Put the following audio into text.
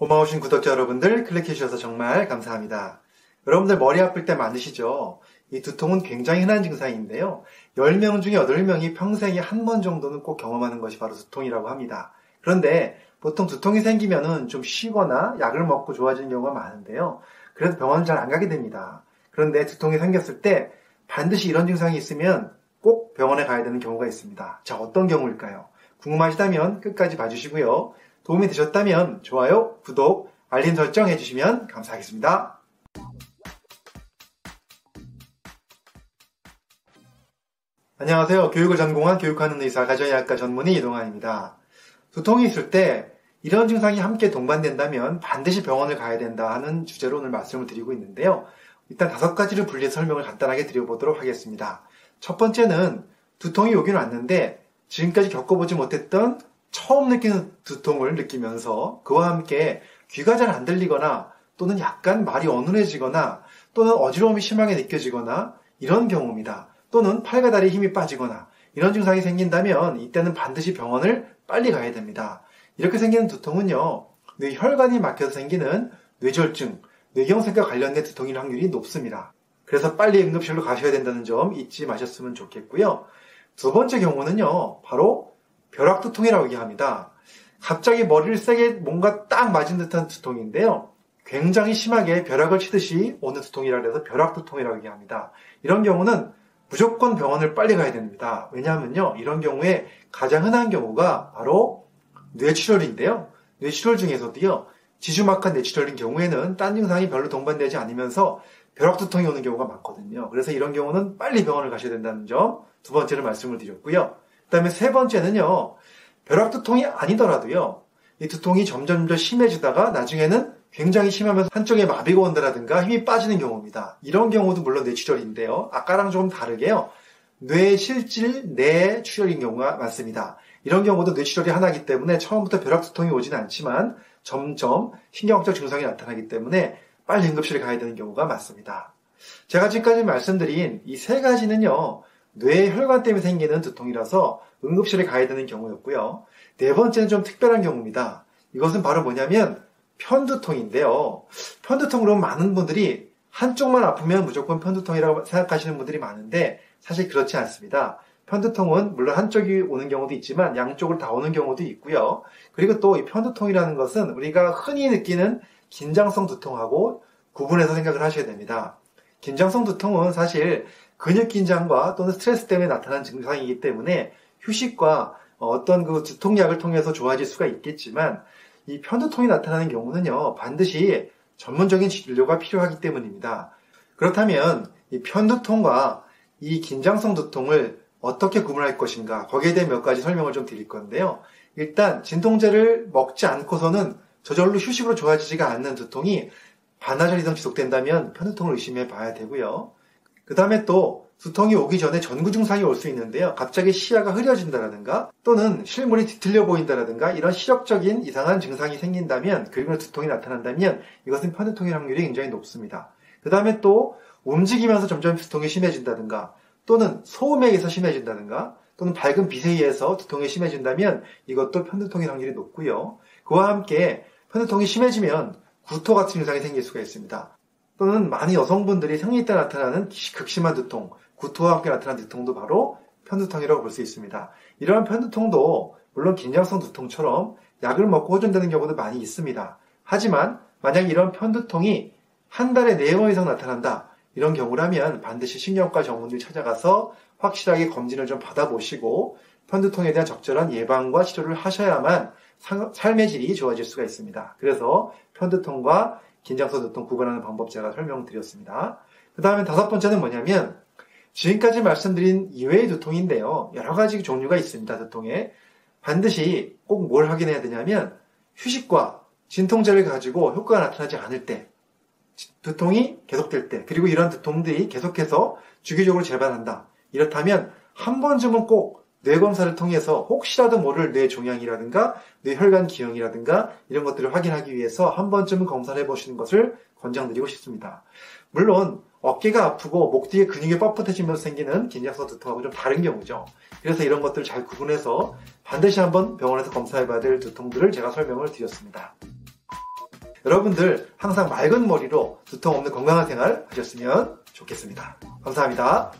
고마우신 구독자 여러분들 클릭해주셔서 정말 감사합니다. 여러분들 머리 아플 때 많으시죠? 이 두통은 굉장히 흔한 증상인데요. 10명 중에 8명이 평생에 한 번 정도는 꼭 경험하는 것이 바로 두통이라고 합니다. 그런데 보통 두통이 생기면은 좀 쉬거나 약을 먹고 좋아지는 경우가 많은데요. 그래서 병원 잘안 가게 됩니다. 그런데 두통이 생겼을 때 반드시 이런 증상이 있으면 꼭 병원에 가야 되는 경우가 있습니다. 자, 어떤 경우일까요? 궁금하시다면 끝까지 봐주시고요. 도움이 되셨다면 좋아요, 구독, 알림 설정 해주시면 감사하겠습니다. 안녕하세요. 교육을 전공한 교육하는 의사 가정의학과 전문의 이동환입니다. 두통이 있을 때 이런 증상이 함께 동반된다면 반드시 병원을 가야 된다 하는 주제로 오늘 말씀을 드리고 있는데요. 일단 다섯 가지를 분리해 설명을 간단하게 드려보도록 하겠습니다. 첫 번째는 두통이 오긴 왔는데 지금까지 겪어보지 못했던 처음 느끼는 두통을 느끼면서 그와 함께 귀가 잘 안 들리거나 또는 약간 말이 어눌해지거나 또는 어지러움이 심하게 느껴지거나 이런 경우입니다. 또는 팔과 다리에 힘이 빠지거나 이런 증상이 생긴다면 이때는 반드시 병원을 빨리 가야 됩니다. 이렇게 생기는 두통은요, 뇌혈관이 막혀서 생기는 뇌졸중, 뇌경색과 관련된 두통일 확률이 높습니다. 그래서 빨리 응급실로 가셔야 된다는 점 잊지 마셨으면 좋겠고요. 두 번째 경우는요, 바로 벼락 두통이라고 얘기합니다. 갑자기 머리를 세게 뭔가 딱 맞은 듯한 두통인데요. 굉장히 심하게 벼락을 치듯이 오는 두통이라 해서 벼락 두통이라고 얘기합니다. 이런 경우는 무조건 병원을 빨리 가야 됩니다. 왜냐하면요. 이런 경우에 가장 흔한 경우가 바로 뇌출혈인데요. 뇌출혈 중에서도요. 지주막한 뇌출혈인 경우에는 딴 증상이 별로 동반되지 않으면서 벼락두통이 오는 경우가 많거든요. 그래서 이런 경우는 빨리 병원을 가셔야 된다는 점 두 번째로 말씀을 드렸고요. 그 다음에 세 번째는요. 벼락 두통이 아니더라도요. 이 두통이 점점 더 심해지다가 나중에는 굉장히 심하면서 한쪽에 마비가 온다라든가 힘이 빠지는 경우입니다. 이런 경우도 물론 뇌출혈인데요. 아까랑 조금 다르게요. 뇌실질 뇌출혈인 경우가 많습니다. 이런 경우도 뇌출혈이 하나이기 때문에 처음부터 벼락 두통이 오지는 않지만 점점 신경학적 증상이 나타나기 때문에 빨리 응급실에 가야 되는 경우가 많습니다. 제가 지금까지 말씀드린 이 세 가지는요, 뇌 혈관 때문에 생기는 두통이라서 응급실에 가야 되는 경우였고요. 네 번째는 좀 특별한 경우입니다. 이것은 바로 뭐냐면 편두통인데요. 편두통으로 많은 분들이 한쪽만 아프면 무조건 편두통이라고 생각하시는 분들이 많은데 사실 그렇지 않습니다. 편두통은 물론 한쪽이 오는 경우도 있지만 양쪽을 다 오는 경우도 있고요. 그리고 또 이 편두통이라는 것은 우리가 흔히 느끼는 긴장성 두통하고 구분해서 생각을 하셔야 됩니다. 긴장성 두통은 사실 근육 긴장과 또는 스트레스 때문에 나타난 증상이기 때문에 휴식과 어떤 그 두통약을 통해서 좋아질 수가 있겠지만 이 편두통이 나타나는 경우는요 반드시 전문적인 진료가 필요하기 때문입니다. 그렇다면 이 편두통과 이 긴장성 두통을 어떻게 구분할 것인가 거기에 대해 몇 가지 설명을 좀 드릴 건데요. 일단 진통제를 먹지 않고서는 저절로 휴식으로 좋아지지가 않는 두통이 반나절 이상 지속된다면 편두통을 의심해 봐야 되고요. 그 다음에 또 두통이 오기 전에 전구 증상이 올 수 있는데요. 갑자기 시야가 흐려진다라든가 또는 실물이 뒤틀려 보인다라든가 이런 시력적인 이상한 증상이 생긴다면 그리고 두통이 나타난다면 이것은 편두통의 확률이 굉장히 높습니다. 그 다음에 또 움직이면서 점점 두통이 심해진다든가 또는 소음에 의해서 심해진다든가 또는 밝은 빛에 의해서 두통이 심해진다면 이것도 편두통의 확률이 높고요. 그와 함께 편두통이 심해지면 구토 같은 증상이 생길 수가 있습니다. 또는 많은 여성분들이 생리 때 나타나는 극심한 두통, 구토와 함께 나타나는 두통도 바로 편두통이라고 볼 수 있습니다. 이러한 편두통도 물론 긴장성 두통처럼 약을 먹고 호전되는 경우도 많이 있습니다. 하지만 만약 이런 편두통이 한 달에 네 번 이상 나타난다. 이런 경우라면 반드시 신경과 전문의를 찾아가서 확실하게 검진을 좀 받아보시고 편두통에 대한 적절한 예방과 치료를 하셔야만 삶의 질이 좋아질 수가 있습니다. 그래서 편두통과 긴장성 두통 구분하는 방법 제가 설명드렸습니다. 그 다음에 다섯 번째는 뭐냐면 지금까지 말씀드린 이외의 두통인데요. 여러 가지 종류가 있습니다. 두통에 반드시 꼭 뭘 확인해야 되냐면 휴식과 진통제를 가지고 효과가 나타나지 않을 때 두통이 계속될 때 그리고 이런 두통들이 계속해서 주기적으로 재발한다. 이렇다면 한 번쯤은 꼭 뇌 검사를 통해서 혹시라도 모를 뇌 종양이라든가 뇌 혈관 기형이라든가 이런 것들을 확인하기 위해서 한 번쯤은 검사를 해보시는 것을 권장드리고 싶습니다. 물론 어깨가 아프고 목 뒤에 근육이 뻣뻣해지면서 생기는 긴장성 두통하고 좀 다른 경우죠. 그래서 이런 것들을 잘 구분해서 반드시 한번 병원에서 검사해봐야 될 두통들을 제가 설명을 드렸습니다. 여러분들 항상 맑은 머리로 두통 없는 건강한 생활 하셨으면 좋겠습니다. 감사합니다.